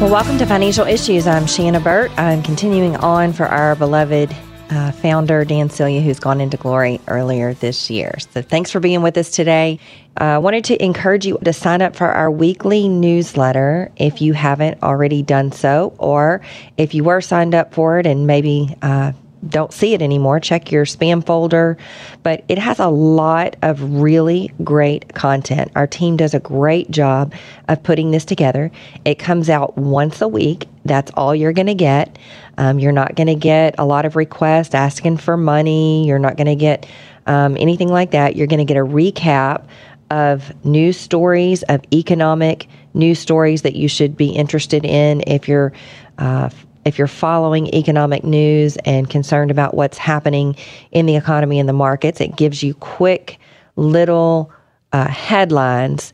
Well, welcome to Financial Issues. I'm Shanna Burt. I'm continuing on for our beloved uh, founder, Dan Celia, who's gone into glory earlier this year. So thanks for being with us today. I uh, wanted to encourage you to sign up for our weekly newsletter if you haven't already done so, or if you were signed up for it and maybe uh, don't see it anymore, check your spam folder. But it has a lot of really great content. Our team does a great job of putting this together. It comes out once a week. That's all you're going to get. Um, you're not going to get a lot of requests asking for money. You're not going to get um, anything like that. You're going to get a recap of news stories, of economic news stories that you should be interested in if you're uh, if you're following economic news and concerned about what's happening in the economy and the markets, it gives you quick little uh, headlines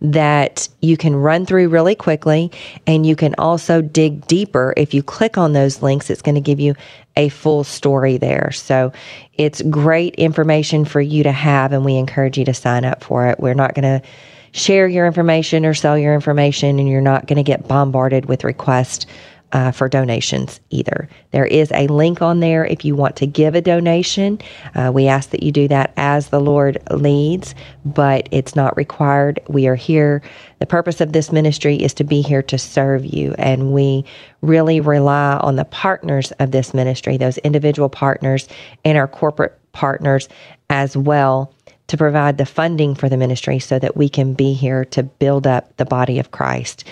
that you can run through really quickly and you can also dig deeper. If you click on those links, it's going to give you a full story there. So it's great information for you to have, and we encourage you to sign up for it. We're not going to share your information or sell your information, and you're not going to get bombarded with requests uh, for donations either. There is a link on there if you want to give a donation. Uh, we ask that you do that as the Lord leads, but it's not required. We are here. The purpose of this ministry is to be here to serve you, and we really rely on the partners of this ministry, those individual partners and our corporate partners as well to provide the funding for the ministry so that we can be here to build up the body of Christ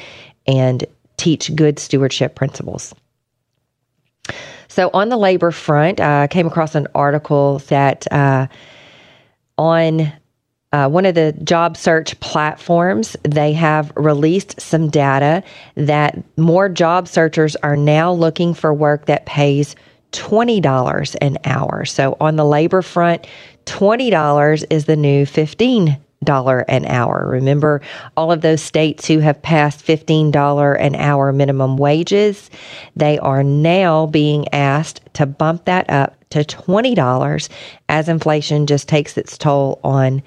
and teach good stewardship principles. So, on the labor front, I came across an article that uh, on uh, one of the job search platforms, they have released some data that more job searchers are now looking for work that pays $20 an hour. So, on the labor front, $20 is the new 15 dollar an hour. Remember all of those states who have passed $15 an hour minimum wages, they are now being asked to bump that up to $20 as inflation just takes its toll on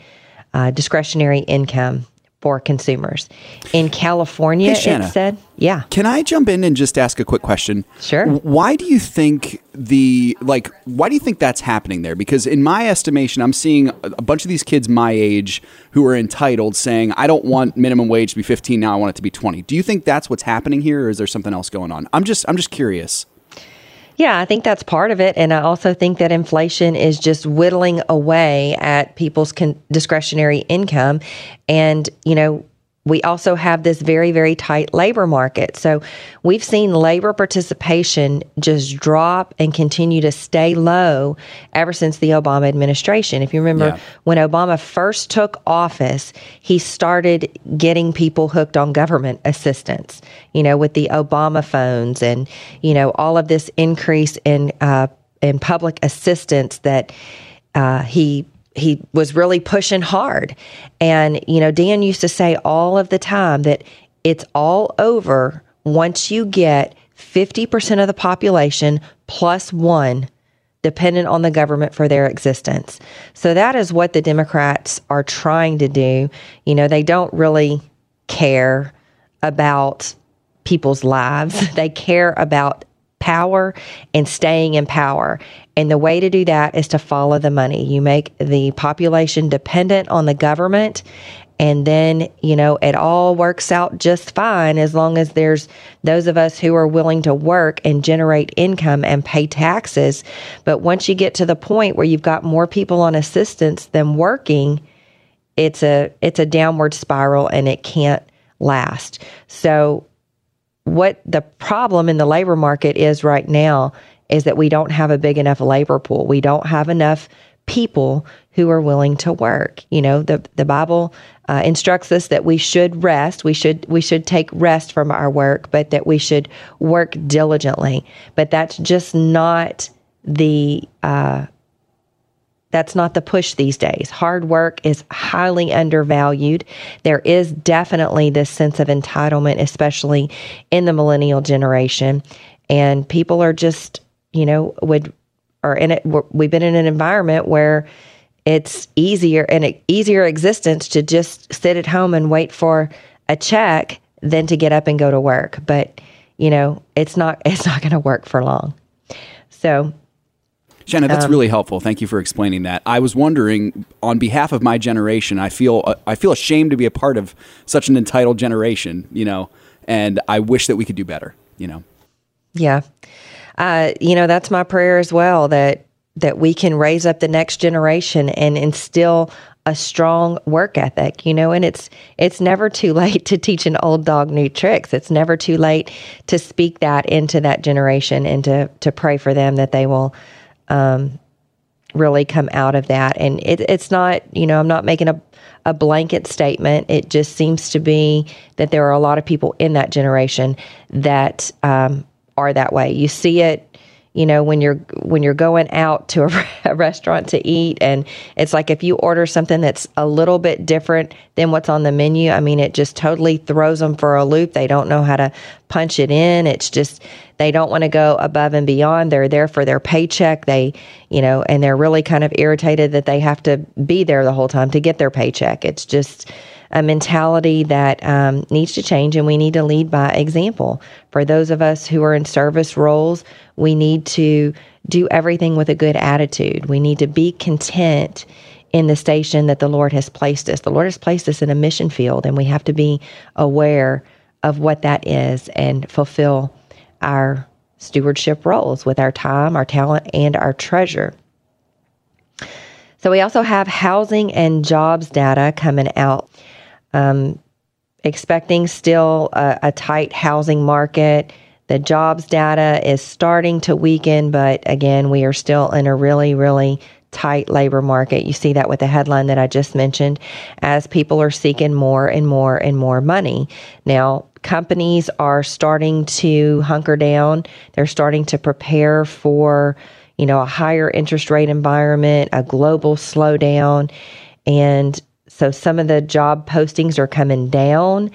uh, discretionary income for consumers. In California, hey, Shanna, it said, yeah. Can I jump in and just ask a quick question? Sure. Why do you think the like why do you think that's happening there? Because in my estimation, I'm seeing a bunch of these kids my age who are entitled saying, "I don't want minimum wage to be 15 now, I want it to be 20." Do you think that's what's happening here or is there something else going on? I'm just I'm just curious. Yeah, I think that's part of it. And I also think that inflation is just whittling away at people's con- discretionary income. And, you know, we also have this very, very tight labor market. So we've seen labor participation just drop and continue to stay low ever since the Obama administration. If you remember, yeah. when Obama first took office, he started getting people hooked on government assistance, you know, with the Obama phones and, you know, all of this increase in, uh, in public assistance that uh, he he was really pushing hard. And, you know, Dan used to say all of the time that it's all over once you get 50% of the population plus one dependent on the government for their existence. So that is what the Democrats are trying to do. You know, they don't really care about people's lives. They care about power and staying in power. And the way to do that is to follow the money. You make the population dependent on the government. And then, you know, it all works out just fine as long as there's those of us who are willing to work and generate income and pay taxes. But once you get to the point where you've got more people on assistance than working, it's a it's a downward spiral and it can't last. So what the problem in the labor market is right now is that we don't have a big enough labor pool. We don't have enough people who are willing to work. You know, the the Bible uh, instructs us that we should rest. We should we should take rest from our work, but that we should work diligently. But that's just not the uh, that's not the push these days. Hard work is highly undervalued. There is definitely this sense of entitlement, especially in the millennial generation. And people are just, you know, would, or in it, we've been in an environment where it's easier and easier existence to just sit at home and wait for a check than to get up and go to work. But, you know, it's not, it's not going to work for long. So Shanna, that's um, really helpful. Thank you for explaining that. I was wondering, on behalf of my generation, I feel uh, I feel ashamed to be a part of such an entitled generation, you know, and I wish that we could do better, you know. Yeah, uh, you know that's my prayer as well that that we can raise up the next generation and instill a strong work ethic, you know, and it's it's never too late to teach an old dog new tricks. It's never too late to speak that into that generation and to to pray for them that they will um, really come out of that. And it, it's not, you know, I'm not making a, a blanket statement. It just seems to be that there are a lot of people in that generation that um, are that way. You see it you know when you're when you're going out to a, a, restaurant to eat and it's like if you order something that's a little bit different than what's on the menu i mean it just totally throws them for a loop. They don't know how to punch it in. It's just they don't want to go above and beyond. They're there for their paycheck. They you know and they're really kind of irritated that they have to be there the whole time to get their paycheck. It's just a mentality that um, needs to change, and we need to lead by example. For those of us who are in service roles, we need to do everything with a good attitude. We need to be content in the station that the Lord has placed us. The Lord has placed us in a mission field, and we have to be aware of what that is and fulfill our stewardship roles with our time, our talent, and our treasure. So, we also have housing and jobs data coming out um, expecting still a, a tight housing market. The jobs data is starting to weaken, but again, we are still in a really, really tight labor market. You see that with the headline that I just mentioned as people are seeking more and more and more money. Now, companies are starting to hunker down. They're starting to prepare for, you know, a higher interest rate environment, a global slowdown, and so some of the job postings are coming down.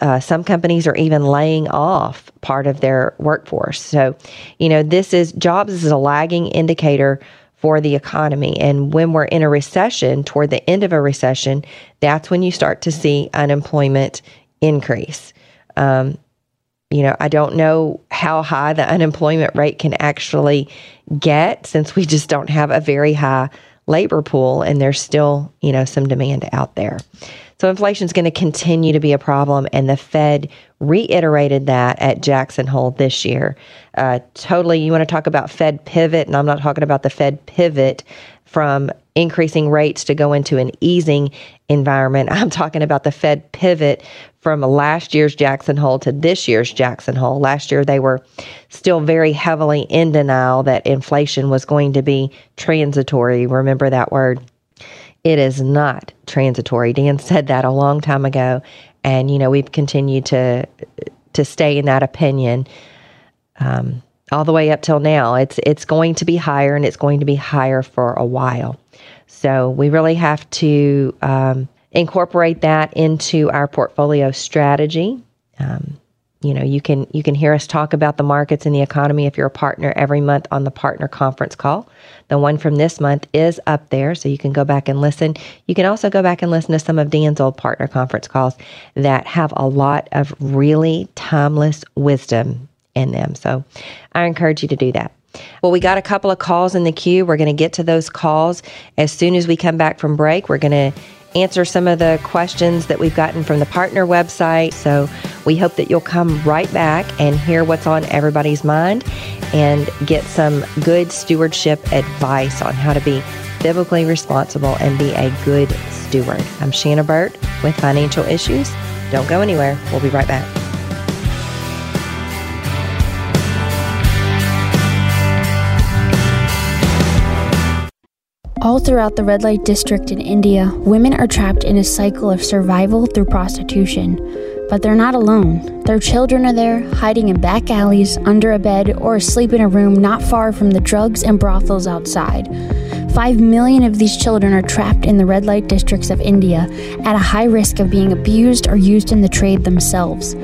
Uh, some companies are even laying off part of their workforce. So, you know, this is jobs is a lagging indicator for the economy. And when we're in a recession, toward the end of a recession, that's when you start to see unemployment increase. Um, you know, I don't know how high the unemployment rate can actually get since we just don't have a very high labor pool and there's still, you know, some demand out there. So inflation is going to continue to be a problem, and the Fed reiterated that at Jackson Hole this year. Uh, totally, you want to talk about Fed pivot, and I'm not talking about the Fed pivot from increasing rates to go into an easing environment. I'm talking about the Fed pivot from last year's Jackson Hole to this year's Jackson Hole. Last year, they were still very heavily in denial that inflation was going to be transitory. Remember that word? It is not transitory. Dan said that a long time ago, and you know we've continued to to stay in that opinion um, all the way up till now. It's it's going to be higher, and it's going to be higher for a while. So we really have to um, incorporate that into our portfolio strategy. Um, you know, you can you can hear us talk about the markets and the economy if you're a partner every month on the partner conference call. The one from this month is up there, so you can go back and listen. You can also go back and listen to some of Dan's old partner conference calls that have a lot of really timeless wisdom in them. So I encourage you to do that. Well, we got a couple of calls in the queue. We're going to get to those calls as soon as we come back from break. We're going to answer some of the questions that we've gotten from the partner website. So we hope that you'll come right back and hear what's on everybody's mind and get some good stewardship advice on how to be biblically responsible and be a good steward. I'm Shanna Burt with Financial Issues. Don't go anywhere. We'll be right back. All throughout the red light district in India, women are trapped in a cycle of survival through prostitution. But they're not alone. Their children are there, hiding in back alleys, under a bed, or asleep in a room not far from the drugs and brothels outside. Five million of these children are trapped in the red light districts of India at a high risk of being abused or used in the trade themselves.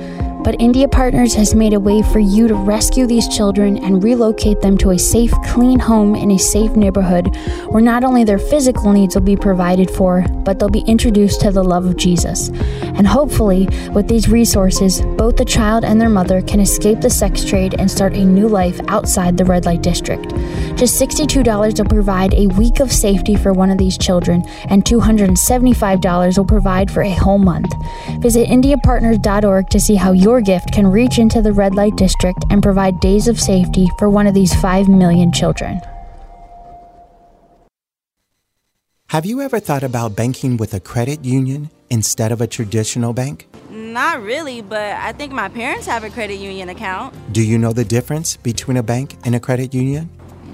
But India Partners has made a way for you to rescue these children and relocate them to a safe, clean home in a safe neighborhood where not only their physical needs will be provided for, but they'll be introduced to the love of Jesus. And hopefully, with these resources, both the child and their mother can escape the sex trade and start a new life outside the red light district. Just $62 will provide a week of safety for one of these children, and $275 will provide for a whole month. Visit IndiaPartners.org to see how your gift can reach into the red light district and provide days of safety for one of these 5 million children. Have you ever thought about banking with a credit union instead of a traditional bank? Not really, but I think my parents have a credit union account. Do you know the difference between a bank and a credit union?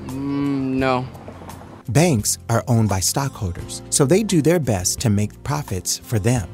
Mm, no. Banks are owned by stockholders, so they do their best to make profits for them.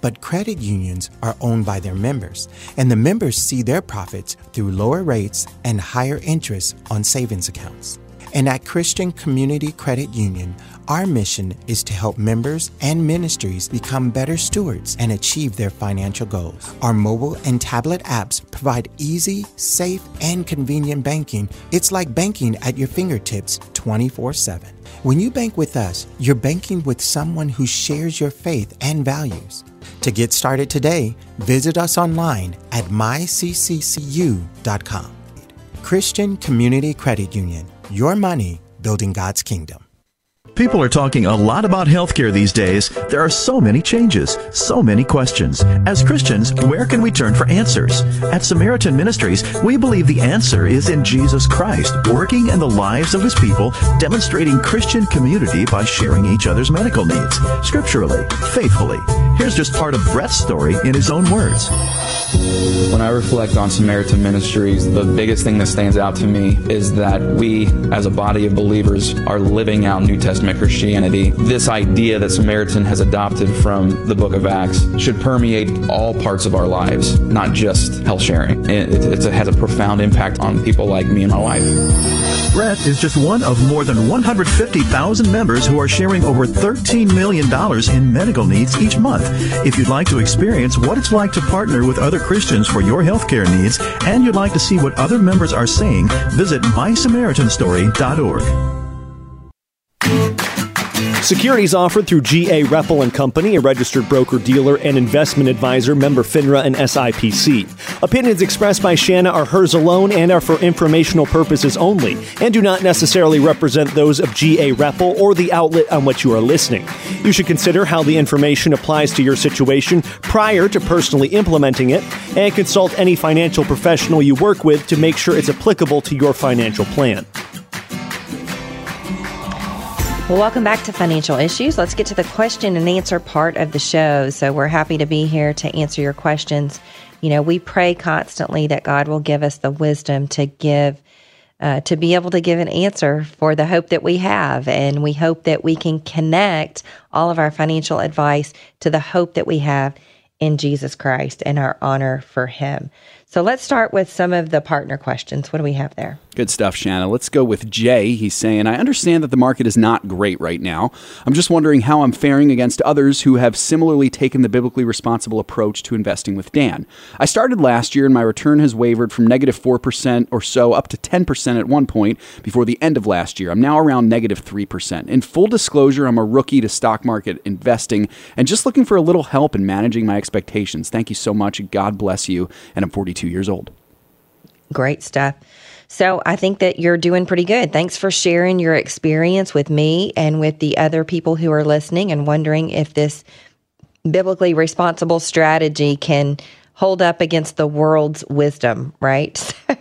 But credit unions are owned by their members, and the members see their profits through lower rates and higher interest on savings accounts. And at Christian Community Credit Union, our mission is to help members and ministries become better stewards and achieve their financial goals. Our mobile and tablet apps provide easy, safe, and convenient banking. It's like banking at your fingertips 24 7. When you bank with us, you're banking with someone who shares your faith and values. To get started today, visit us online at mycccu.com. Christian Community Credit Union, your money building God's kingdom. People are talking a lot about healthcare these days. There are so many changes, so many questions. As Christians, where can we turn for answers? At Samaritan Ministries, we believe the answer is in Jesus Christ, working in the lives of his people, demonstrating Christian community by sharing each other's medical needs, scripturally, faithfully. Here's just part of Brett's story in his own words. When I reflect on Samaritan Ministries, the biggest thing that stands out to me is that we, as a body of believers, are living out New Testament Christianity. This idea that Samaritan has adopted from the book of Acts should permeate all parts of our lives, not just health sharing. It, it, it has a profound impact on people like me and my wife. Brett is just one of more than 150,000 members who are sharing over $13 million in medical needs each month. If you'd like to experience what it's like to partner with other Christians for your healthcare needs, and you'd like to see what other members are saying, visit mysamaritanstory.org. Securities offered through GA Repple and Company, a registered broker dealer and investment advisor, member FINRA and SIPC. Opinions expressed by Shanna are hers alone and are for informational purposes only, and do not necessarily represent those of GA Repple or the outlet on which you are listening. You should consider how the information applies to your situation prior to personally implementing it, and consult any financial professional you work with to make sure it's applicable to your financial plan. Well, welcome back to Financial Issues. Let's get to the question and answer part of the show. So, we're happy to be here to answer your questions. You know, we pray constantly that God will give us the wisdom to give, uh, to be able to give an answer for the hope that we have. And we hope that we can connect all of our financial advice to the hope that we have in Jesus Christ and our honor for Him. So let's start with some of the partner questions. What do we have there? Good stuff, Shanna. Let's go with Jay. He's saying, I understand that the market is not great right now. I'm just wondering how I'm faring against others who have similarly taken the biblically responsible approach to investing with Dan. I started last year and my return has wavered from negative 4% or so up to 10% at one point before the end of last year. I'm now around negative 3%. In full disclosure, I'm a rookie to stock market investing and just looking for a little help in managing my expectations. Thank you so much. God bless you. And I'm 42 years old. Great stuff. So I think that you're doing pretty good. Thanks for sharing your experience with me and with the other people who are listening and wondering if this biblically responsible strategy can hold up against the world's wisdom, right? So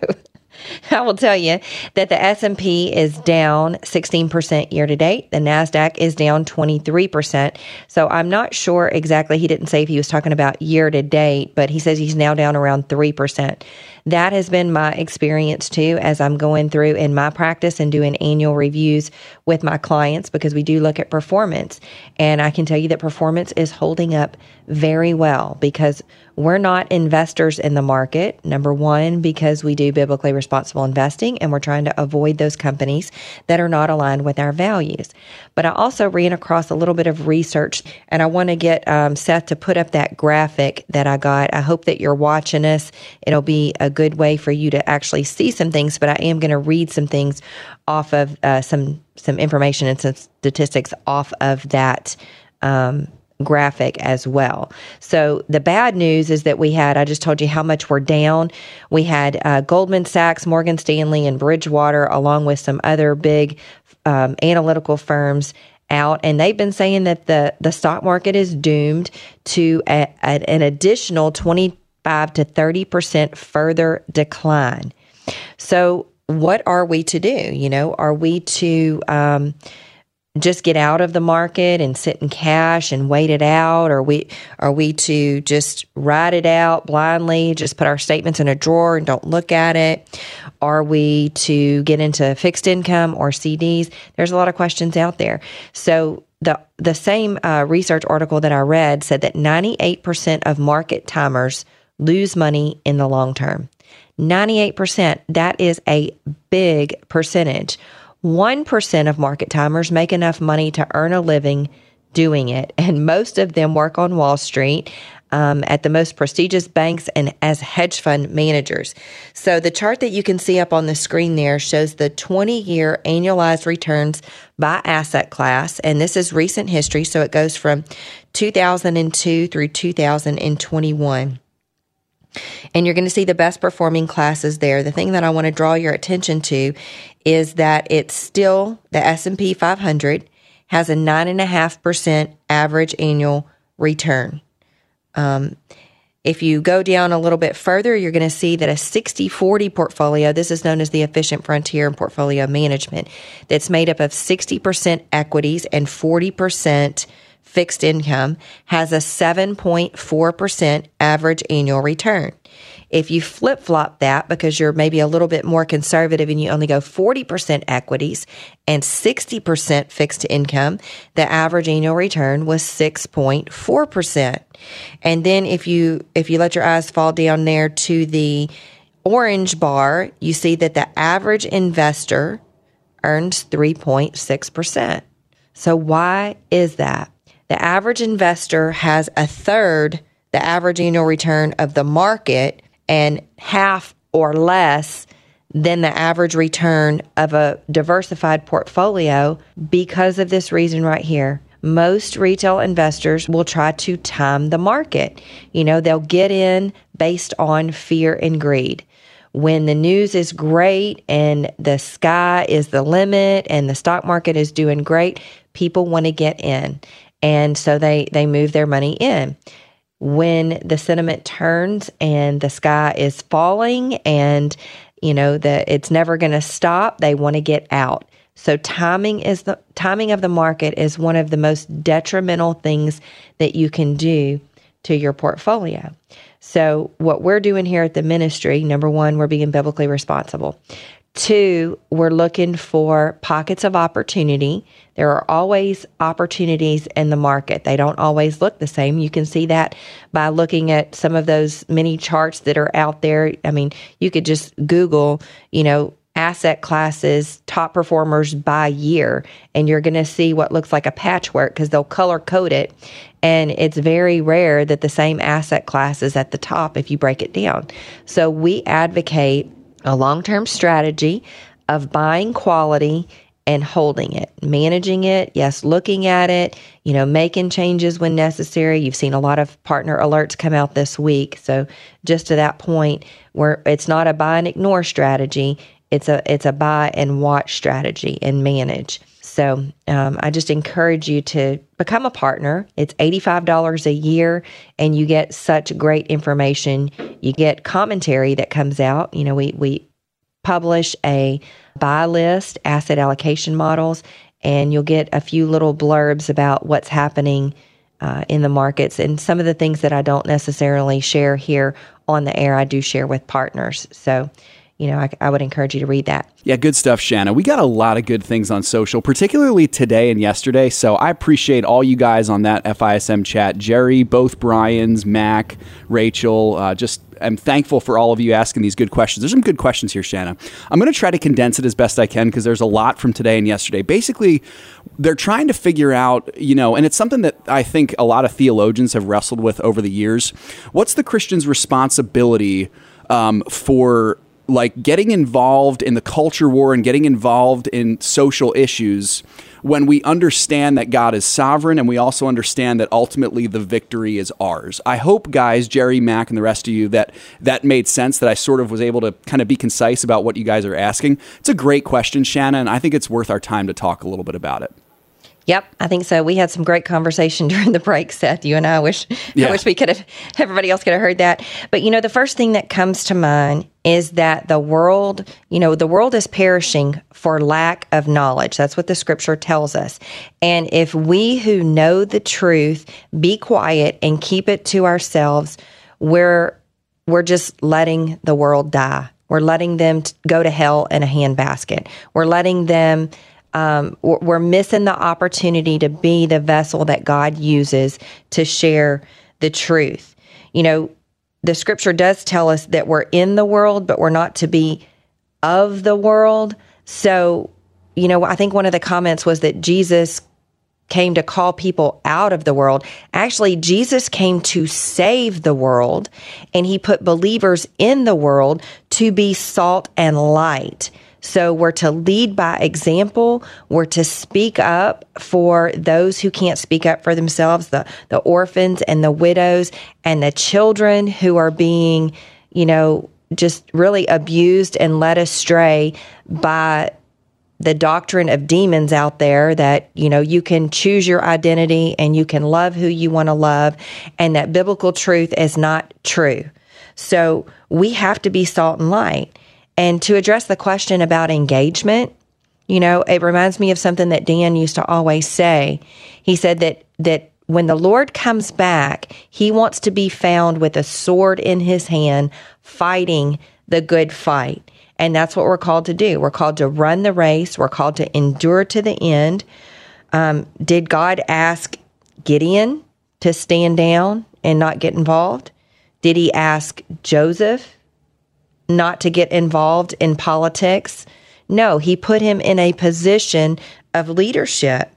I will tell you that the S&P is down 16% year to date. The Nasdaq is down 23%. So I'm not sure exactly he didn't say if he was talking about year to date, but he says he's now down around 3%. That has been my experience too as I'm going through in my practice and doing annual reviews with my clients because we do look at performance. And I can tell you that performance is holding up very well because we're not investors in the market. Number one, because we do biblically responsible investing and we're trying to avoid those companies that are not aligned with our values. But I also ran across a little bit of research and I want to get um, Seth to put up that graphic that I got. I hope that you're watching us. It'll be a good way for you to actually see some things, but I am going to read some things off of uh, some some information and some statistics off of that um, graphic as well. So the bad news is that we had, I just told you how much we're down. We had uh, Goldman Sachs, Morgan Stanley, and Bridgewater, along with some other big um, analytical firms out and they've been saying that the the stock market is doomed to a, a, an additional 25 to 30% further decline. So what are we to do? You know, are we to um, just get out of the market and sit in cash and wait it out? Are we are we to just ride it out blindly, just put our statements in a drawer and don't look at it? Are we to get into fixed income or CDs? There's a lot of questions out there. So the the same uh, research article that I read said that 98% of market timers lose money in the long term. 98%. That is a big percentage. 1% of market timers make enough money to earn a living doing it, and most of them work on Wall Street. Um, at the most prestigious banks and as hedge fund managers. So, the chart that you can see up on the screen there shows the 20 year annualized returns by asset class. And this is recent history. So, it goes from 2002 through 2021 and you're going to see the best performing classes there. The thing that I want to draw your attention to is that it's still the S&P 500 has a 9.5% average annual return. Um, if you go down a little bit further, you're going to see that a 60 40 portfolio, this is known as the efficient frontier in portfolio management, that's made up of 60% equities and 40% fixed income has a 7.4% average annual return. If you flip flop that because you're maybe a little bit more conservative and you only go 40% equities and 60% fixed income, the average annual return was 6.4%. And then if you if you let your eyes fall down there to the orange bar, you see that the average investor earns 3.6%. So why is that? The average investor has a third the average annual return of the market and half or less than the average return of a diversified portfolio because of this reason right here. Most retail investors will try to time the market. You know, they'll get in based on fear and greed. When the news is great and the sky is the limit and the stock market is doing great, people want to get in and so they they move their money in. When the sentiment turns and the sky is falling and you know that it's never going to stop they want to get out. So timing is the timing of the market is one of the most detrimental things that you can do to your portfolio. So what we're doing here at the ministry number 1 we're being biblically responsible Two, we're looking for pockets of opportunity. There are always opportunities in the market. They don't always look the same. You can see that by looking at some of those mini charts that are out there. I mean, you could just Google, you know, asset classes, top performers by year, and you're going to see what looks like a patchwork because they'll color code it. And it's very rare that the same asset class is at the top if you break it down. So we advocate a long term strategy of buying quality and holding it, managing it, yes, looking at it, you know, making changes when necessary. You've seen a lot of partner alerts come out this week. So just to that point where it's not a buy and ignore strategy, it's a it's a buy and watch strategy and manage. So um, I just encourage you to become a partner. It's $85 a year, and you get such great information. You get commentary that comes out. You know, we, we publish a buy list, asset allocation models, and you'll get a few little blurbs about what's happening uh, in the markets and some of the things that I don't necessarily share here on the air, I do share with partners. So you know, I, I would encourage you to read that. Yeah, good stuff, Shanna. We got a lot of good things on social, particularly today and yesterday. So I appreciate all you guys on that FISM chat. Jerry, both Brian's, Mac, Rachel, uh, just am thankful for all of you asking these good questions. There's some good questions here, Shanna. I'm going to try to condense it as best I can because there's a lot from today and yesterday. Basically, they're trying to figure out, you know, and it's something that I think a lot of theologians have wrestled with over the years. What's the Christian's responsibility um, for like getting involved in the culture war and getting involved in social issues when we understand that God is sovereign and we also understand that ultimately the victory is ours. I hope guys, Jerry, Mac and the rest of you that that made sense that I sort of was able to kind of be concise about what you guys are asking. It's a great question, Shannon, and I think it's worth our time to talk a little bit about it. Yep, I think so. We had some great conversation during the break, Seth. You and I wish Yeah. I wish we could have everybody else could have heard that. But you know, the first thing that comes to mind is that the world, you know, the world is perishing for lack of knowledge. That's what the scripture tells us. And if we who know the truth be quiet and keep it to ourselves, we're we're just letting the world die. We're letting them t- go to hell in a handbasket. We're letting them um, we're we're missing the opportunity to be the vessel that God uses to share the truth. You know, the scripture does tell us that we're in the world, but we're not to be of the world. So, you know, I think one of the comments was that Jesus came to call people out of the world. Actually, Jesus came to save the world, and he put believers in the world to be salt and light. So we're to lead by example. We're to speak up for those who can't speak up for themselves, the, the orphans and the widows and the children who are being, you know, just really abused and led astray by the doctrine of demons out there that you know you can choose your identity and you can love who you want to love and that biblical truth is not true so we have to be salt and light and to address the question about engagement you know it reminds me of something that dan used to always say he said that that when the lord comes back he wants to be found with a sword in his hand fighting the good fight and that's what we're called to do. We're called to run the race. We're called to endure to the end. Um, did God ask Gideon to stand down and not get involved? Did he ask Joseph not to get involved in politics? No, he put him in a position of leadership.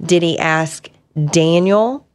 Did he ask Daniel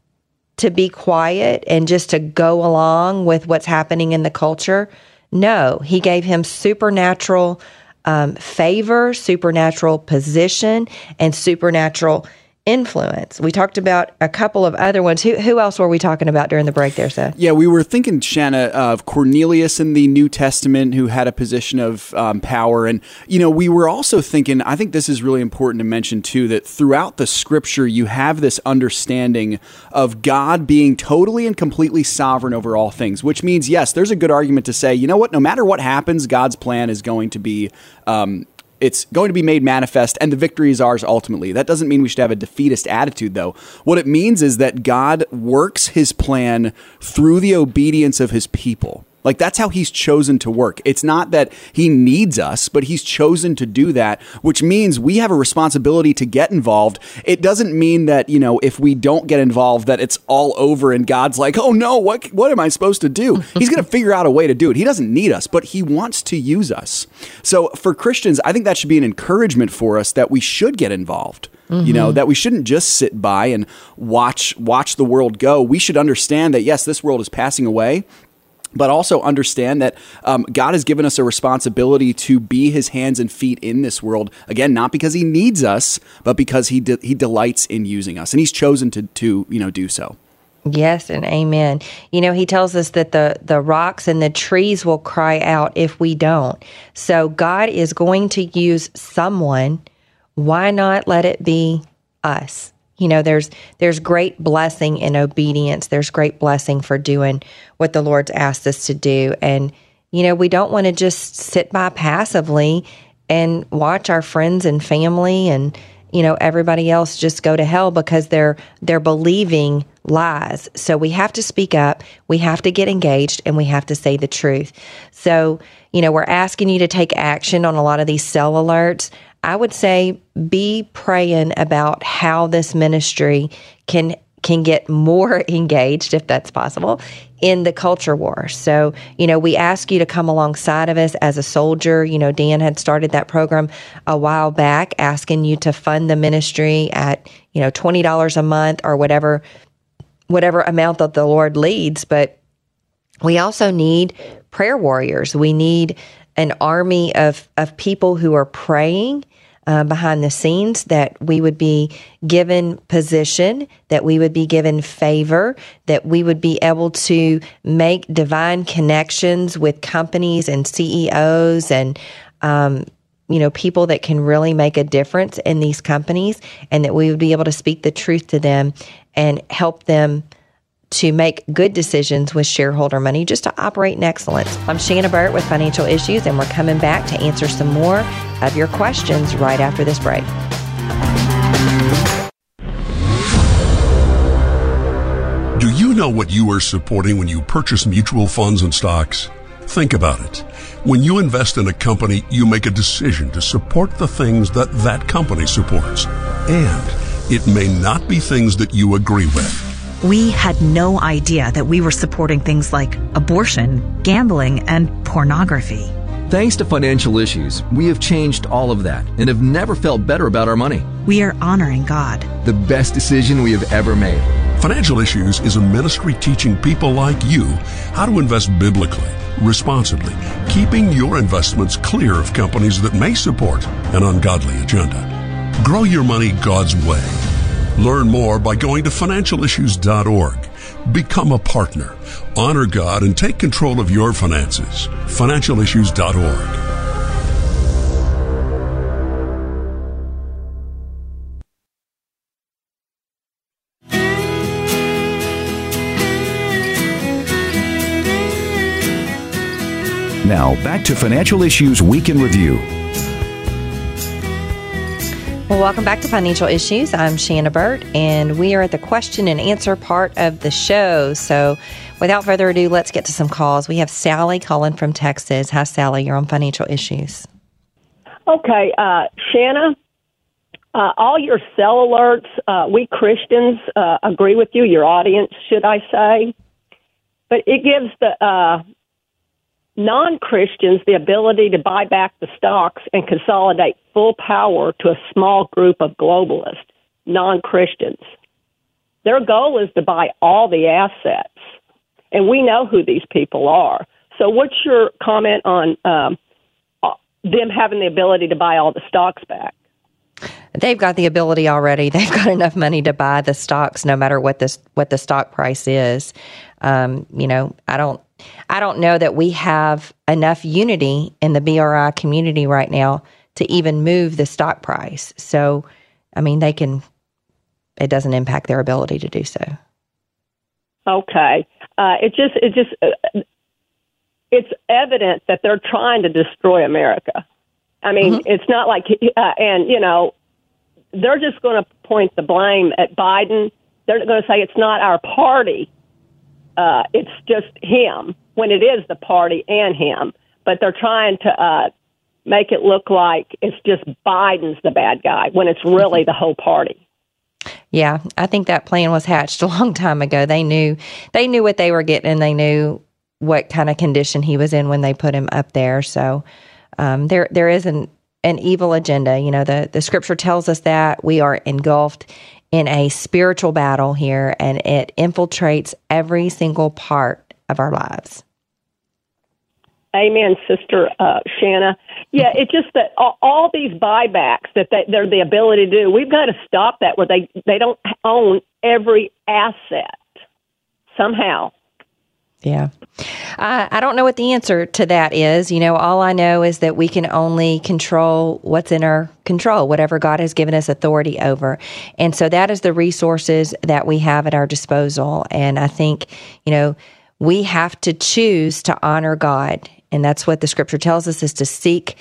to be quiet and just to go along with what's happening in the culture? No, he gave him supernatural um, favor, supernatural position, and supernatural influence. We talked about a couple of other ones. Who, who else were we talking about during the break there, Seth? Yeah, we were thinking, Shanna, of Cornelius in the New Testament who had a position of um, power. And, you know, we were also thinking, I think this is really important to mention too, that throughout the scripture, you have this understanding of God being totally and completely sovereign over all things, which means, yes, there's a good argument to say, you know what, no matter what happens, God's plan is going to be. Um, it's going to be made manifest and the victory is ours ultimately. That doesn't mean we should have a defeatist attitude, though. What it means is that God works his plan through the obedience of his people. Like that's how he's chosen to work. It's not that he needs us, but he's chosen to do that, which means we have a responsibility to get involved. It doesn't mean that, you know, if we don't get involved that it's all over and God's like, "Oh no, what what am I supposed to do?" he's going to figure out a way to do it. He doesn't need us, but he wants to use us. So for Christians, I think that should be an encouragement for us that we should get involved. You know, Mhm. that we shouldn't just sit by and watch watch the world go. We should understand that yes, this world is passing away but also understand that um, God has given us a responsibility to be His hands and feet in this world. Again, not because He needs us, but because He de- He delights in using us, and He's chosen to to you know do so. Yes, and amen. You know, he tells us that the the rocks and the trees will cry out if we don't. So God is going to use someone. Why not let it be us? You know, there's there's great blessing in obedience. There's great blessing for doing what the Lord's asked us to do. And you know, we don't want to just sit by passively and watch our friends and family and you know, everybody else just go to hell because they're they're believing lies. So we have to speak up, we have to get engaged, and we have to say the truth. So, you know, we're asking you to take action on a lot of these sell alerts. I would say be praying about how this ministry can can get more engaged, if that's possible, in the culture war. So, you know, we ask you to come alongside of us as a soldier. You know, Dan had started that program a while back, asking you to fund the ministry at, you know, $20 a month or whatever, whatever amount that the Lord leads. But we also need prayer warriors. We need an army of, of people who are praying uh, behind the scenes, that we would be given position, that we would be given favor, that we would be able to make divine connections with companies and CEOs and, um, you know, people that can really make a difference in these companies, and that we would be able to speak the truth to them and help them to make good decisions with shareholder money, just to operate in excellence. I'm Shanna Burt with Financial Issues, and we're coming back to answer some more of your questions right after this break. Do you know what you are supporting when you purchase mutual funds and stocks? Think about it. When you invest in a company, you make a decision to support the things that that company supports. And it may not be things that you agree with we had no idea that we were supporting things like abortion, gambling, and pornography. Thanks to financial issues, we have changed all of that and have never felt better about our money. We are honoring God. The best decision we have ever made. Financial Issues is a ministry teaching people like you how to invest biblically, responsibly, keeping your investments clear of companies that may support an ungodly agenda. Grow your money God's way Learn more by going to financialissues.org. Become a partner, honor God, and take control of your finances. Financialissues.org. Now, back to Financial Issues Week in Review. Well, welcome back to Financial Issues. I'm Shanna Burt, and we are at the question and answer part of the show. So, without further ado, let's get to some calls. We have Sally calling from Texas. Hi, Sally. You're on Financial Issues. Okay, uh, Shanna. Uh, all your sell alerts, uh, we Christians uh, agree with you. Your audience, should I say? But it gives the uh, non Christians the ability to buy back the stocks and consolidate full power to a small group of globalists, non Christians. Their goal is to buy all the assets. And we know who these people are. So, what's your comment on um, them having the ability to buy all the stocks back? They've got the ability already. They've got enough money to buy the stocks, no matter what this what the stock price is. Um, you know, I don't I don't know that we have enough unity in the BRI community right now to even move the stock price. So, I mean, they can, it doesn't impact their ability to do so. Okay. Uh, it just, it just, uh, it's evident that they're trying to destroy America. I mean, mm-hmm. it's not like, uh, and, you know, they're just going to point the blame at Biden. They're going to say it's not our party uh, it's just him when it is the party and him. But they're trying to uh, make it look like it's just Biden's the bad guy when it's really the whole party. Yeah, I think that plan was hatched a long time ago. They knew they knew what they were getting, and they knew what kind of condition he was in when they put him up there. So um, there there is an an evil agenda. You know, the the scripture tells us that we are engulfed in a spiritual battle here and it infiltrates every single part of our lives. Amen, Sister uh, Shanna. Yeah, it's just that all, all these buybacks that they, they're the ability to do, we've got to stop that where they, they don't own every asset somehow. Yeah. Uh, I don't know what the answer to that is. You know, all I know is that we can only control what's in our control, whatever God has given us authority over. And so that is the resources that we have at our disposal. And I think, you know, we have to choose to honor God. And that's what the scripture tells us is to seek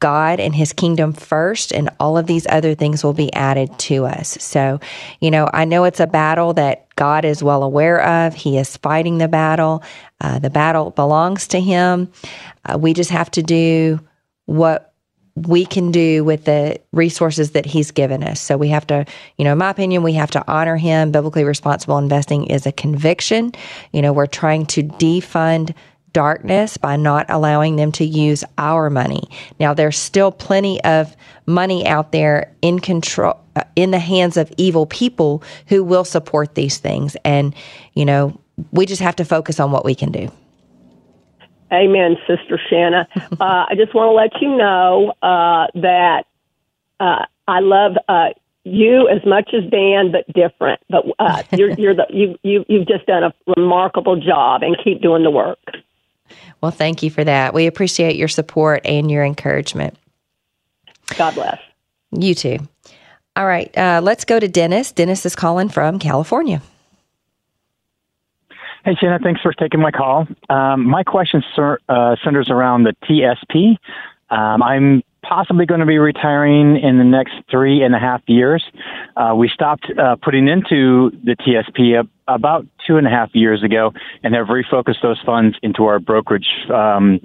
God and his kingdom first, and all of these other things will be added to us. So, you know, I know it's a battle that God is well aware of. He is fighting the battle. Uh, the battle belongs to him. Uh, we just have to do what we can do with the resources that he's given us. So we have to, you know, in my opinion, we have to honor him. Biblically responsible investing is a conviction. You know, we're trying to defund darkness by not allowing them to use our money. Now, there's still plenty of money out there in control, uh, in the hands of evil people who will support these things. And, you know, we just have to focus on what we can do. Amen, Sister Shanna. Uh, I just want to let you know uh, that uh, I love uh, you as much as Dan, but different. But uh, you're, you're the, you, you, you've just done a remarkable job, and keep doing the work. Well, thank you for that. We appreciate your support and your encouragement. God bless. You too. All right, uh, let's go to Dennis. Dennis is calling from California. Hey, Shanna, thanks for taking my call. Um, my question uh, centers around the TSP. Um, I'm possibly going to be retiring in the next three and a half years. Uh, we stopped uh, putting into the TSP about two and a half years ago and have refocused those funds into our brokerage um,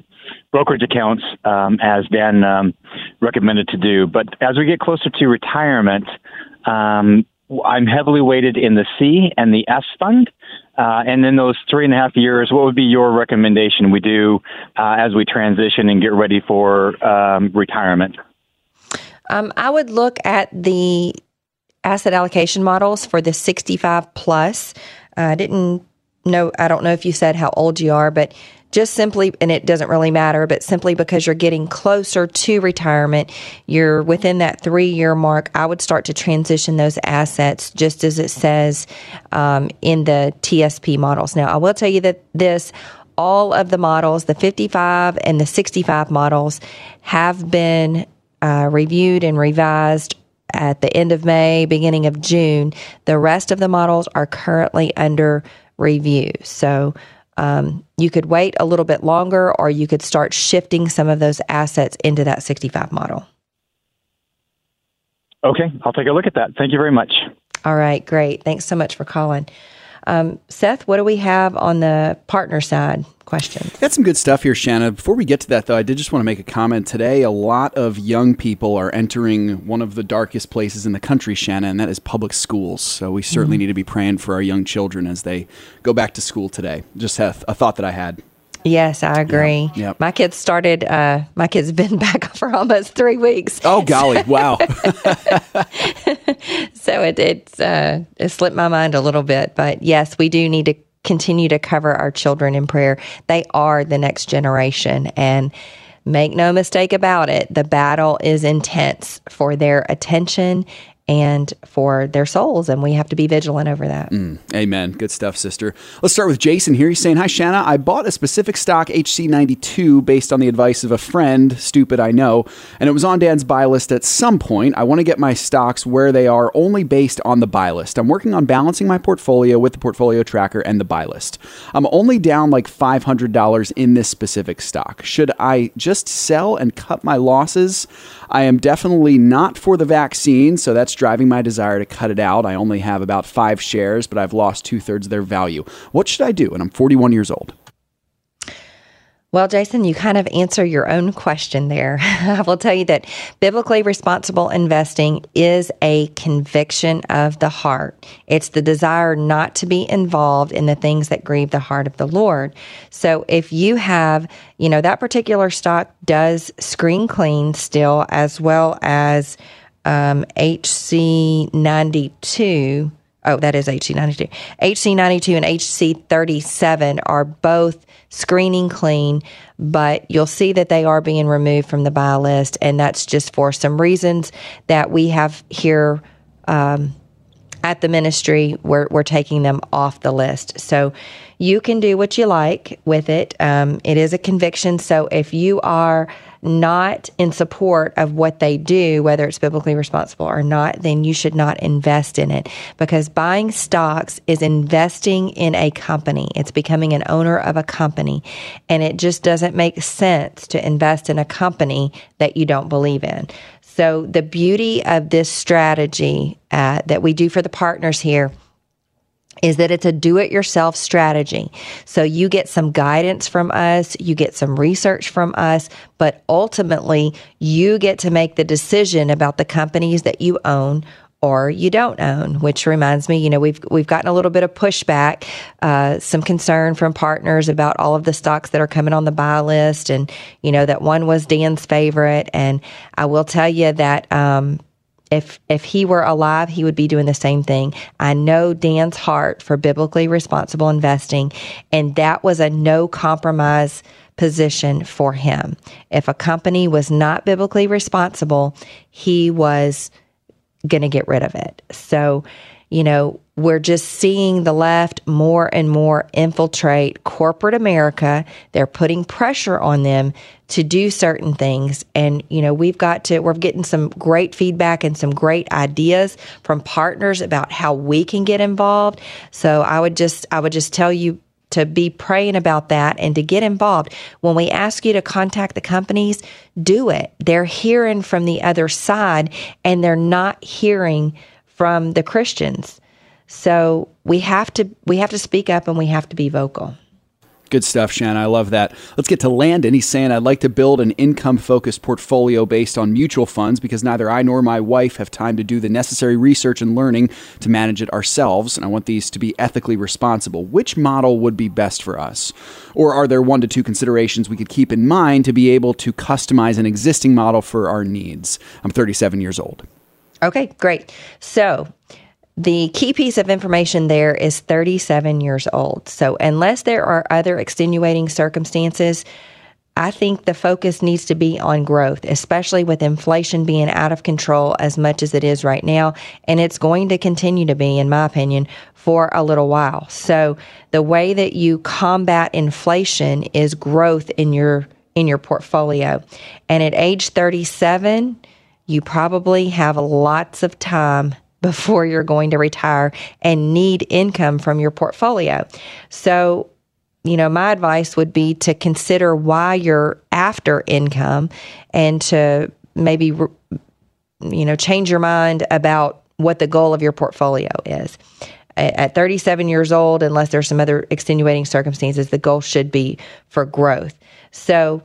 brokerage accounts um, as Dan um, recommended to do. But as we get closer to retirement, um, I'm heavily weighted in the C and the S fund. Uh, and then those three and a half years, what would be your recommendation we do uh, as we transition and get ready for um, retirement? Um, I would look at the asset allocation models for the 65 plus. Uh, I didn't know, I don't know if you said how old you are, but just simply, and it doesn't really matter, but simply because you're getting closer to retirement, you're within that three year mark, I would start to transition those assets just as it says um, in the TSP models. Now, I will tell you that this, all of the models, the 55 and the 65 models, have been uh, reviewed and revised at the end of May, beginning of June. The rest of the models are currently under review. So, um, you could wait a little bit longer or you could start shifting some of those assets into that 65 model. Okay, I'll take a look at that. Thank you very much. All right, great. Thanks so much for calling. Um, Seth, what do we have on the partner side question? Got some good stuff here, Shanna. Before we get to that, though, I did just want to make a comment. Today, a lot of young people are entering one of the darkest places in the country, Shanna, and that is public schools. So we certainly mm-hmm. need to be praying for our young children as they go back to school today. Just a, a thought that I had. Yes, I agree. Yeah. My kids started. Uh, my kids been back for almost three weeks. Oh golly! Wow. so it it, uh, it slipped my mind a little bit, but yes, we do need to continue to cover our children in prayer. They are the next generation, and make no mistake about it, the battle is intense for their attention and for their souls. And we have to be vigilant over that. Mm, amen. Good stuff, sister. Let's start with Jason here. He's saying, Hi, Shanna. I bought a specific stock HC92 based on the advice of a friend, stupid, I know, and it was on Dan's buy list at some point. I want to get my stocks where they are only based on the buy list. I'm working on balancing my portfolio with the portfolio tracker and the buy list. I'm only down like $500 in this specific stock. Should I just sell and cut my losses? I am definitely not for the vaccine, so that's driving my desire to cut it out. I only have about five shares, but I've lost two thirds of their value. What should I do? And I'm 41 years old. Well, Jason, you kind of answer your own question there. I will tell you that biblically responsible investing is a conviction of the heart. It's the desire not to be involved in the things that grieve the heart of the Lord. So if you have, you know, that particular stock does screen clean still, as well as um, HC92 oh, that is HC92. HC92 and HC37 are both screening clean, but you'll see that they are being removed from the buy list. And that's just for some reasons that we have here um, at the ministry, we're, we're taking them off the list. So you can do what you like with it. Um, it is a conviction. So if you are not in support of what they do, whether it's biblically responsible or not, then you should not invest in it because buying stocks is investing in a company. It's becoming an owner of a company. And it just doesn't make sense to invest in a company that you don't believe in. So, the beauty of this strategy uh, that we do for the partners here is that it's a do it yourself strategy. So you get some guidance from us, you get some research from us, but ultimately you get to make the decision about the companies that you own or you don't own. Which reminds me, you know, we've we've gotten a little bit of pushback, uh, some concern from partners about all of the stocks that are coming on the buy list, and you know that one was Dan's favorite. And I will tell you that um, if if he were alive, he would be doing the same thing. I know Dan's heart for biblically responsible investing, and that was a no compromise position for him. If a company was not biblically responsible, he was going to get rid of it. So, you know, we're just seeing the left more and more infiltrate corporate America. They're putting pressure on them to do certain things. And, you know, we've got to, we're getting some great feedback and some great ideas from partners about how we can get involved. So I would just, I would just tell you to be praying about that and to get involved. When we ask you to contact the companies, do it. They're hearing from the other side and they're not hearing from the Christians. So we have to we have to speak up and we have to be vocal. Good stuff, Shanna. I love that. Let's get to Landon. He's saying, I'd like to build an income focused portfolio based on mutual funds because neither I nor my wife have time to do the necessary research and learning to manage it ourselves. And I want these to be ethically responsible. Which model would be best for us? Or are there one to two considerations we could keep in mind to be able to customize an existing model for our needs? I'm 37 years old. Okay, great. So, the key piece of information there is 37 years old. So, unless there are other extenuating circumstances, I think the focus needs to be on growth, especially with inflation being out of control as much as it is right now. And it's going to continue to be, in my opinion, for a little while. So, the way that you combat inflation is growth in your in your portfolio. And at age 37, you probably have lots of time before you're going to retire and need income from your portfolio. So, you know, my advice would be to consider why you're after income and to maybe, you know, change your mind about what the goal of your portfolio is. At 37 years old, unless there's some other extenuating circumstances, the goal should be for growth. So,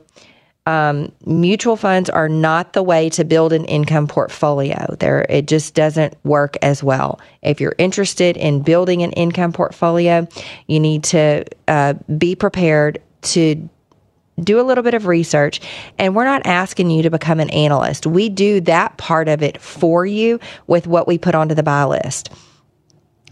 um, mutual funds are not the way to build an income portfolio. There, it just doesn't work as well. If you're interested in building an income portfolio, you need to uh, be prepared to do a little bit of research. And we're not asking you to become an analyst. We do that part of it for you with what we put onto the buy list.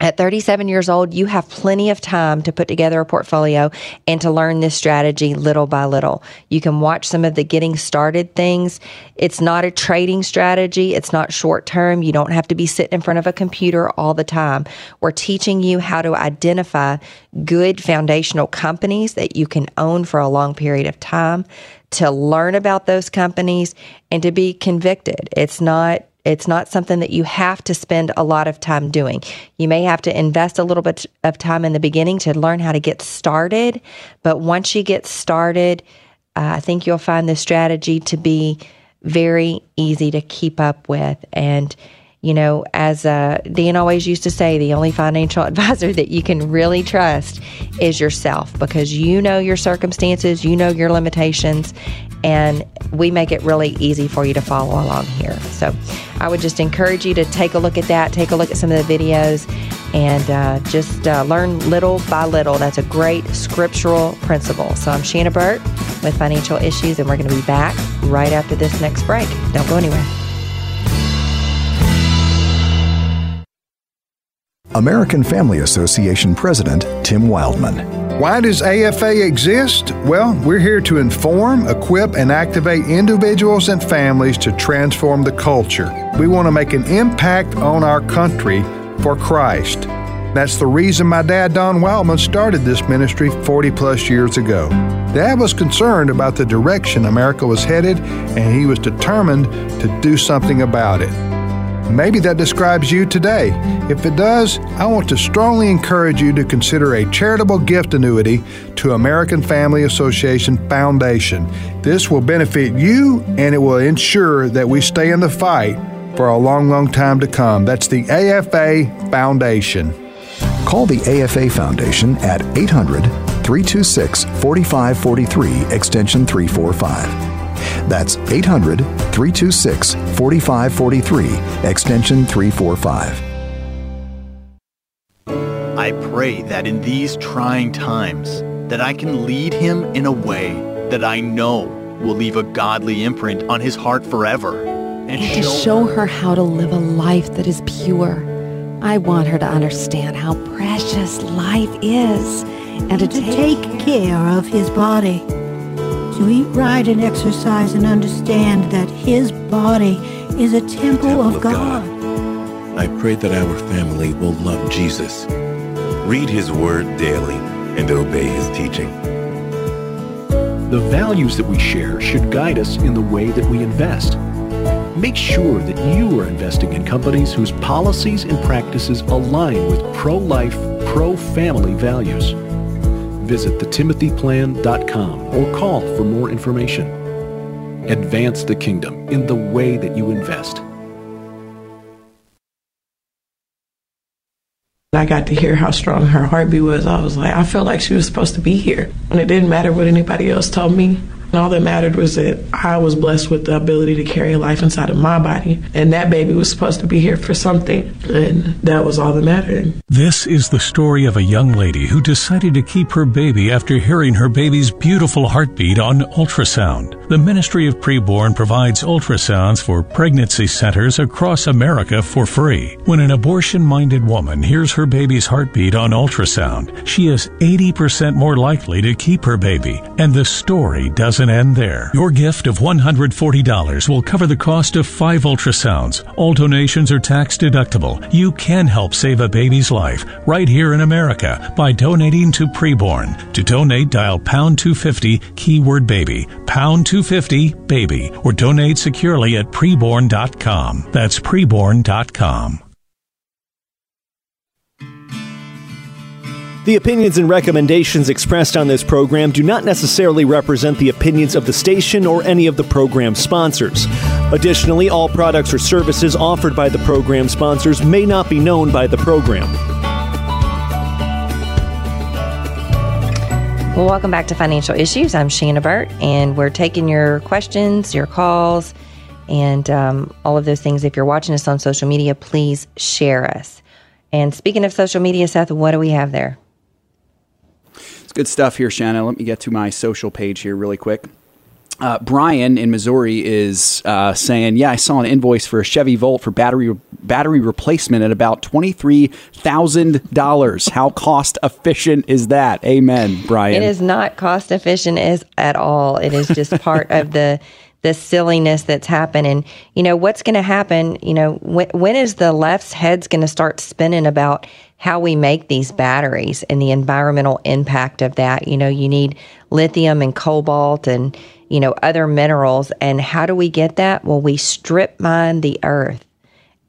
At 37 years old, you have plenty of time to put together a portfolio and to learn this strategy little by little. You can watch some of the getting started things. It's not a trading strategy. It's not short term. You don't have to be sitting in front of a computer all the time. We're teaching you how to identify good foundational companies that you can own for a long period of time, to learn about those companies and to be convicted. It's not it's not something that you have to spend a lot of time doing. You may have to invest a little bit of time in the beginning to learn how to get started, but once you get started, uh, I think you'll find the strategy to be very easy to keep up with. And, you know, as uh, Dan always used to say, the only financial advisor that you can really trust is yourself because you know your circumstances, you know your limitations, and we make it really easy for you to follow along here. So I would just encourage you to take a look at that, take a look at some of the videos, and uh, just uh, learn little by little. That's a great scriptural principle. So I'm Shanna Burt with Financial Issues, and we're going to be back right after this next break. Don't go anywhere. American Family Association President Tim Wildmon. Why does AFA exist? Well, we're here to inform, equip, and activate individuals and families to transform the culture. We want to make an impact on our country for Christ. That's the reason my dad, Don Wildmon, started this ministry 40 plus years ago. Dad was concerned about the direction America was headed, and he was determined to do something about it. Maybe that describes you today. If it does, I want to strongly encourage you to consider a charitable gift annuity to American Family Association Foundation. This will benefit you and it will ensure that we stay in the fight for a long, long time to come. That's the AFA Foundation. Call the AFA Foundation at 800 326 4543, extension 345. That's 800 326 4543, extension 345. I pray that in these trying times that I can lead him in a way that I know will leave a godly imprint on his heart forever. And, and to show her how to live a life that is pure. I want her to understand how precious life is and to, to take, take care of his body to eat right and exercise and understand that his body is a temple, temple of, of God. God. I pray that our family will love Jesus, read his word daily, and obey his teaching. The values that we share should guide us in the way that we invest. Make sure that you are investing in companies whose policies and practices align with pro life, pro family values visit thetimothyplan.com or call for more information. Advance the kingdom in the way that you invest. I got to hear how strong her heartbeat was. I was like, I felt like she was supposed to be here. And it didn't matter what anybody else told me. And all that mattered was that I was blessed with the ability to carry life inside of my body. And that baby was supposed to be here for something. And that was all that mattered. This is the story of a young lady who decided to keep her baby after hearing her baby's beautiful heartbeat on ultrasound. The Ministry of Preborn provides ultrasounds for pregnancy centers across America for free. When an abortion minded woman hears her baby's heartbeat on ultrasound, she is 80% more likely to keep her baby. And the story doesn't doesn't end there. Your gift of $140 will cover the cost of five ultrasounds. All donations are tax deductible. You can help save a baby's life right here in America by donating to Preborn. To donate, dial pound 250 keyword baby, pound 250 baby, or donate securely at preborn.com. That's preborn.com. The opinions and recommendations expressed on this program do not necessarily represent the opinions of the station or any of the program sponsors. Additionally, all products or services offered by the program sponsors may not be known by the program. Well, welcome back to Financial Issues. I'm Shanna Burt, and we're taking your questions, your calls, and um, all of those things. If you're watching us on social media, please share us. And speaking of social media, Seth, what do we have there? It's good stuff here, Shanna. Let me get to my social page here really quick. Uh, Brian in Missouri is uh, saying, "Yeah, I saw an invoice for a Chevy Volt for battery battery replacement at about twenty three thousand dollars. How cost efficient is that?" Amen, Brian. It is not cost efficient as at all. It is just part of the the silliness that's happening. You know what's going to happen? You know when, when is the left's heads going to start spinning about how we make these batteries and the environmental impact of that. You know, you need lithium and cobalt and, you know, other minerals. And how do we get that? Well, we strip mine the earth.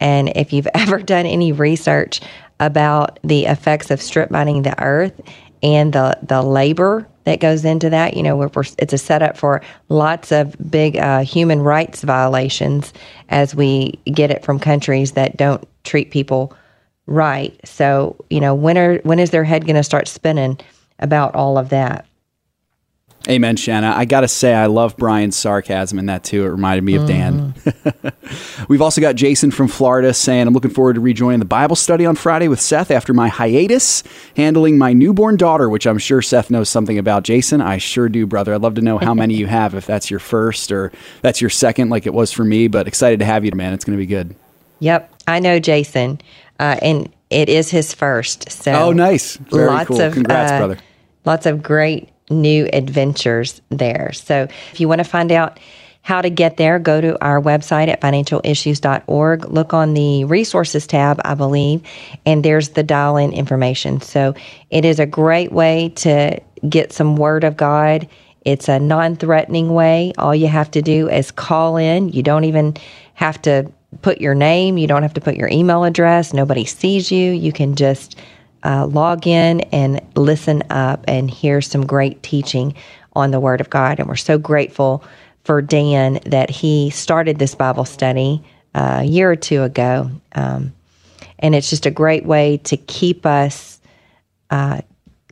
And if you've ever done any research about the effects of strip mining the earth and the, the labor that goes into that, you know, we're, we're, it's a setup for lots of big uh, human rights violations as we get it from countries that don't treat people right. So, you know, when are when is their head going to start spinning about all of that? Amen, Shanna. I got to say, I love Brian's sarcasm in that too. It reminded me of Dan. Mm-hmm. We've also got Jason from Florida saying, I'm looking forward to rejoining the Bible study on Friday with Seth after my hiatus, handling my newborn daughter, which I'm sure Seth knows something about. Jason, I sure do, brother. I'd love to know how many you have, if that's your first or that's your second, like it was for me, but excited to have you, man. It's going to be good. Yep. I know Jason uh, and it is his first. So oh, nice, very lots cool. Of, Congrats, uh, brother. Lots of great new adventures there. So if you want to find out how to get there, go to our website at financialissues.org. Look on the resources tab, I believe, and there's the dial in information. So it is a great way to get some word of God. It's a non threatening way. All you have to do is call in. You don't even have to put your name, you don't have to put your email address. Nobody sees you. You can just uh, log in and listen up and hear some great teaching on the Word of God. And we're so grateful for Dan that he started this Bible study uh, a year or two ago. Um, and it's just a great way to keep us, uh,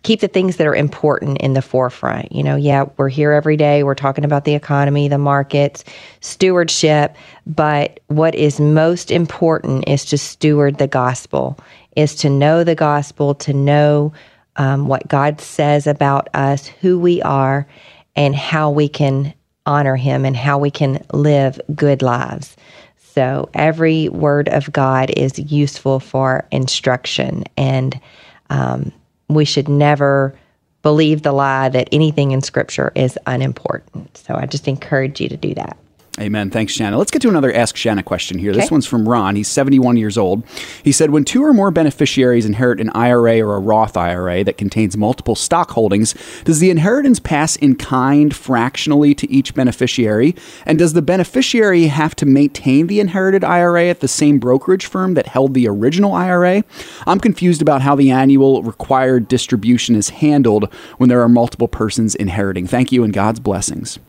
keep the things that are important in the forefront. You know, yeah, we're here every day. We're talking about the economy, the markets, stewardship. But what is most important is to steward the gospel is to know the gospel, to know um, what God says about us, who we are, and how we can honor Him and how we can live good lives. So every word of God is useful for instruction, and um, we should never believe the lie that anything in Scripture is unimportant. So I just encourage you to do that. Amen. Thanks, Shanna. Let's get to another Ask Shanna question here. Okay. This one's from Ron. He's 71 years old. He said, When two or more beneficiaries inherit an IRA or a Roth IRA that contains multiple stock holdings, does the inheritance pass in kind fractionally to each beneficiary? And does the beneficiary have to maintain the inherited IRA at the same brokerage firm that held the original IRA? I'm confused about how the annual required distribution is handled when there are multiple persons inheriting. Thank you and God's blessings.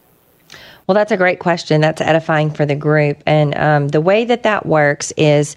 Well, that's a great question. That's edifying for the group. And um, the way that that works is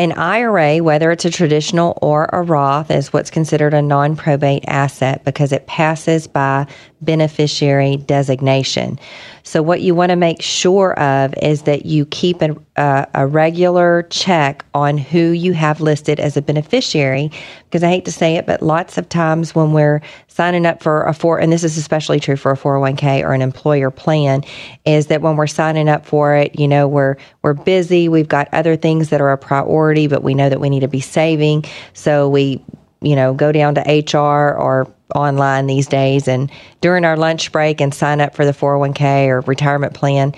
an IRA, whether it's a traditional or a Roth, is what's considered a non probate asset because it passes by beneficiary designation. So, what you want to make sure of is that you keep a, a, a, regular check on who you have listed as a beneficiary. Because I hate to say it, but lots of times when we're signing up for a four, and this is especially true for a 401k or an employer plan, is that when we're signing up for it, you know, we're we're busy, we've got other things that are a priority, but we know that we need to be saving, so we you know, go down to HR or online these days and during our lunch break and sign up for the 401k or retirement plan.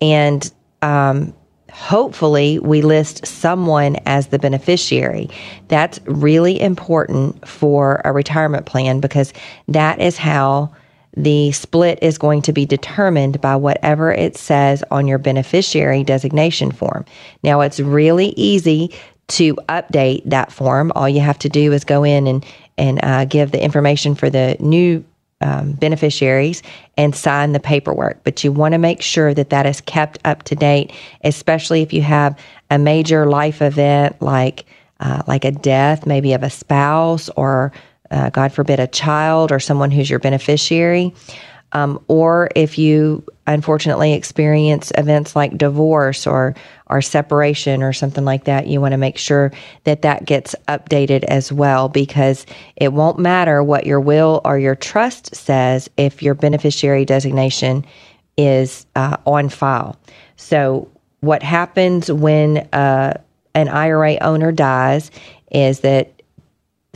And um, hopefully, we list someone as the beneficiary. That's really important for a retirement plan because that is how the split is going to be determined by whatever it says on your beneficiary designation form. Now, it's really easy to update that form, all you have to do is go in and and uh, give the information for the new um, beneficiaries and sign the paperwork. But you want to make sure that that is kept up to date, especially if you have a major life event like uh, like a death, maybe of a spouse or uh, God forbid a child or someone who's your beneficiary. Um, or if you unfortunately experience events like divorce or or separation or something like that, you want to make sure that that gets updated as well because it won't matter what your will or your trust says if your beneficiary designation is uh, on file. So what happens when uh, an IRA owner dies is that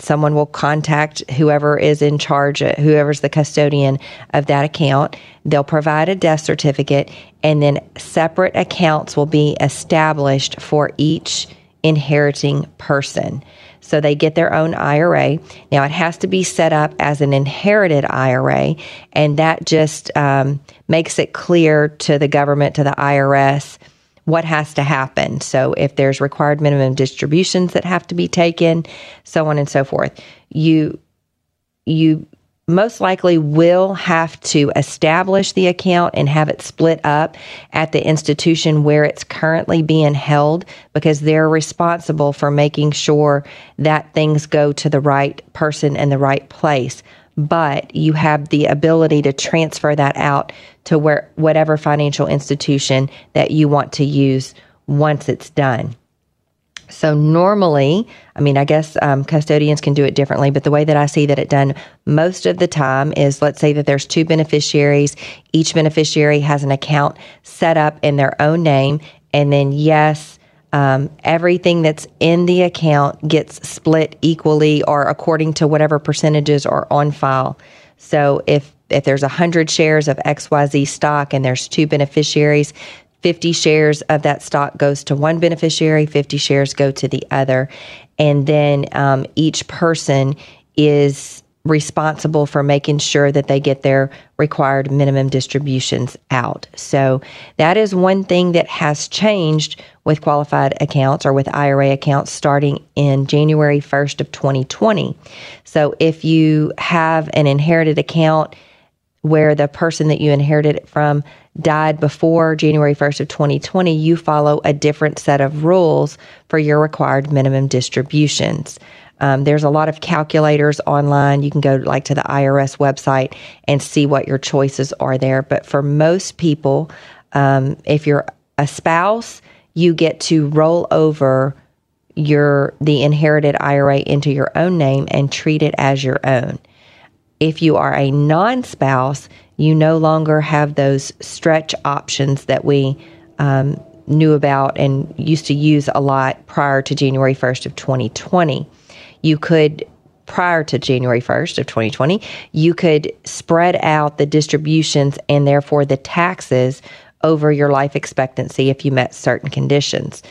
someone will contact whoever is in charge, whoever's the custodian of that account. They'll provide a death certificate, and then separate accounts will be established for each inheriting person. So they get their own IRA. Now it has to be set up as an inherited IRA, and that just um, makes it clear to the government, to the IRS, what has to happen. So if there's required minimum distributions that have to be taken, so on and so forth. You you most likely will have to establish the account and have it split up at the institution where it's currently being held because they're responsible for making sure that things go to the right person in the right place but you have the ability to transfer that out to where whatever financial institution that you want to use once it's done. So normally, I mean, I guess um, custodians can do it differently, but the way that I see that it done most of the time is, let's say that there's two beneficiaries. Each beneficiary has an account set up in their own name, and then yes, um, everything that's in the account gets split equally or according to whatever percentages are on file. So if if there's 100 shares of XYZ stock and there's two beneficiaries, 50 shares of that stock goes to one beneficiary, 50 shares go to the other. And then um, each person is responsible for making sure that they get their required minimum distributions out. So that is one thing that has changed with qualified accounts or with IRA accounts starting in January 1st of 2020. So if you have an inherited account where the person that you inherited it from died before January 1st of 2020, you follow a different set of rules for your required minimum distributions. Um, there's a lot of calculators online. You can go like to the IRS website and see what your choices are there. But for most people, um, if you're a spouse, you get to roll over your the inherited IRA into your own name and treat it as your own. If you are a non-spouse, you no longer have those stretch options that we um, knew about and used to use a lot prior to January 1st of 2020 you could prior to January 1st of 2020, you could spread out the distributions and therefore the taxes over your life expectancy if you met certain conditions.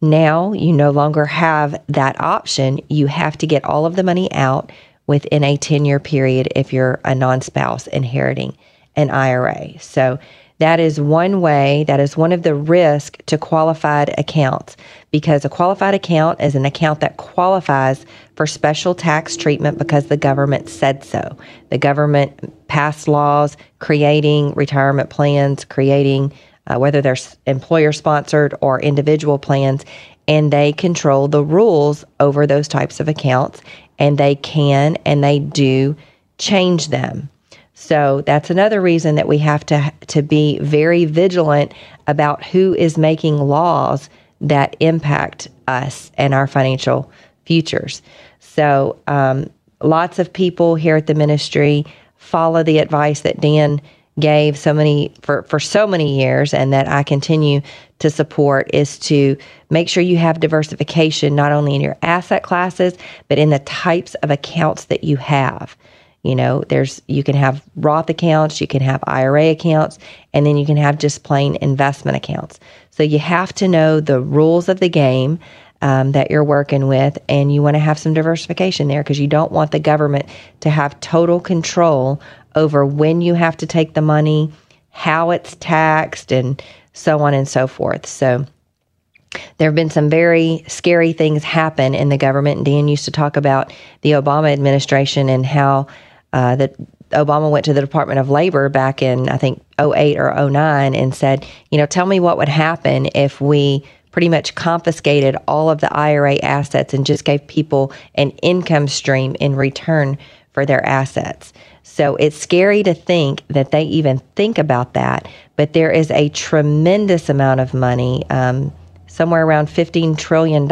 Now you no longer have that option. You have to get all of the money out within a 10 year period if you're a non spouse inheriting an IRA. So that is one way, that is one of the risk to qualified accounts because a qualified account is an account that qualifies for special tax treatment because the government said so. The government passed laws creating retirement plans, creating uh, whether they're employer sponsored or individual plans, and they control the rules over those types of accounts, and they can and they do change them. So that's another reason that we have to to be very vigilant about who is making laws that impact us and our financial futures. So um, lots of people here at the ministry follow the advice that Dan gave so many for, for so many years and that I continue to support is to make sure you have diversification not only in your asset classes but in the types of accounts that you have. You know, there's you can have Roth accounts, you can have IRA accounts, and then you can have just plain investment accounts. So you have to know the rules of the game um, that you're working with, and you want to have some diversification there because you don't want the government to have total control over when you have to take the money, how it's taxed, and so on and so forth. So there have been some very scary things happen in the government. Dan used to talk about the Obama administration and how uh, that Obama went to the Department of Labor back in, I think, 08 or 09 and said, you know, tell me what would happen if we pretty much confiscated all of the IRA assets and just gave people an income stream in return for their assets. So it's scary to think that they even think about that, but there is a tremendous amount of money, um, somewhere around $15 trillion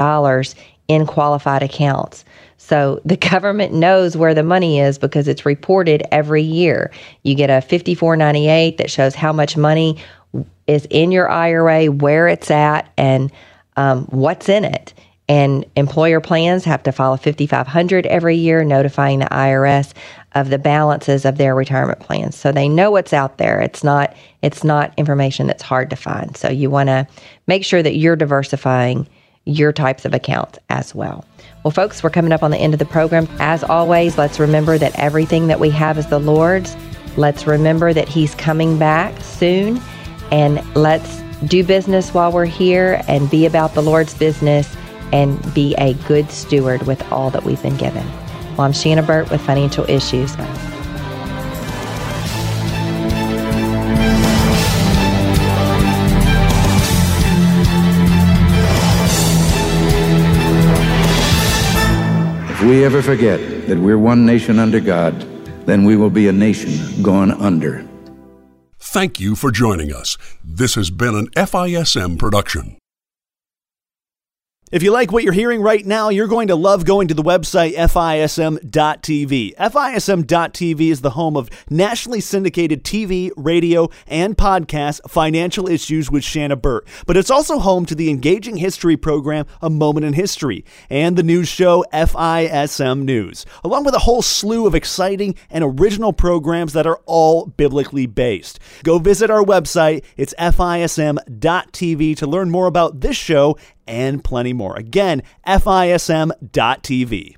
in qualified accounts. So the government knows where the money is because it's reported every year. You get a 5498 that shows how much money is in your IRA, where it's at, and um, what's in it. And employer plans have to file a 5500 every year notifying the IRS of the balances of their retirement plans. So they know what's out there. It's not it's not information that's hard to find. So you want to make sure that you're diversifying your types of accounts as well. Well, folks, we're coming up on the end of the program. As always, let's remember that everything that we have is the Lord's. Let's remember that He's coming back soon. And let's do business while we're here and be about the Lord's business and be a good steward with all that we've been given. Well, I'm Shanna Burt with Financial Issues. If we ever forget that we're one nation under God, then we will be a nation gone under. Thank you for joining us. This has been an FISM production. If you like what you're hearing right now, you're going to love going to the website FISM.TV. FISM.TV is the home of nationally syndicated TV, radio, and podcast Financial Issues with Shanna Burt. But it's also home to the engaging history program A Moment in History and the news show FISM News, along with a whole slew of exciting and original programs that are all biblically based. Go visit our website. It's FISM.TV to learn more about this show and plenty more. Again, FISM.TV.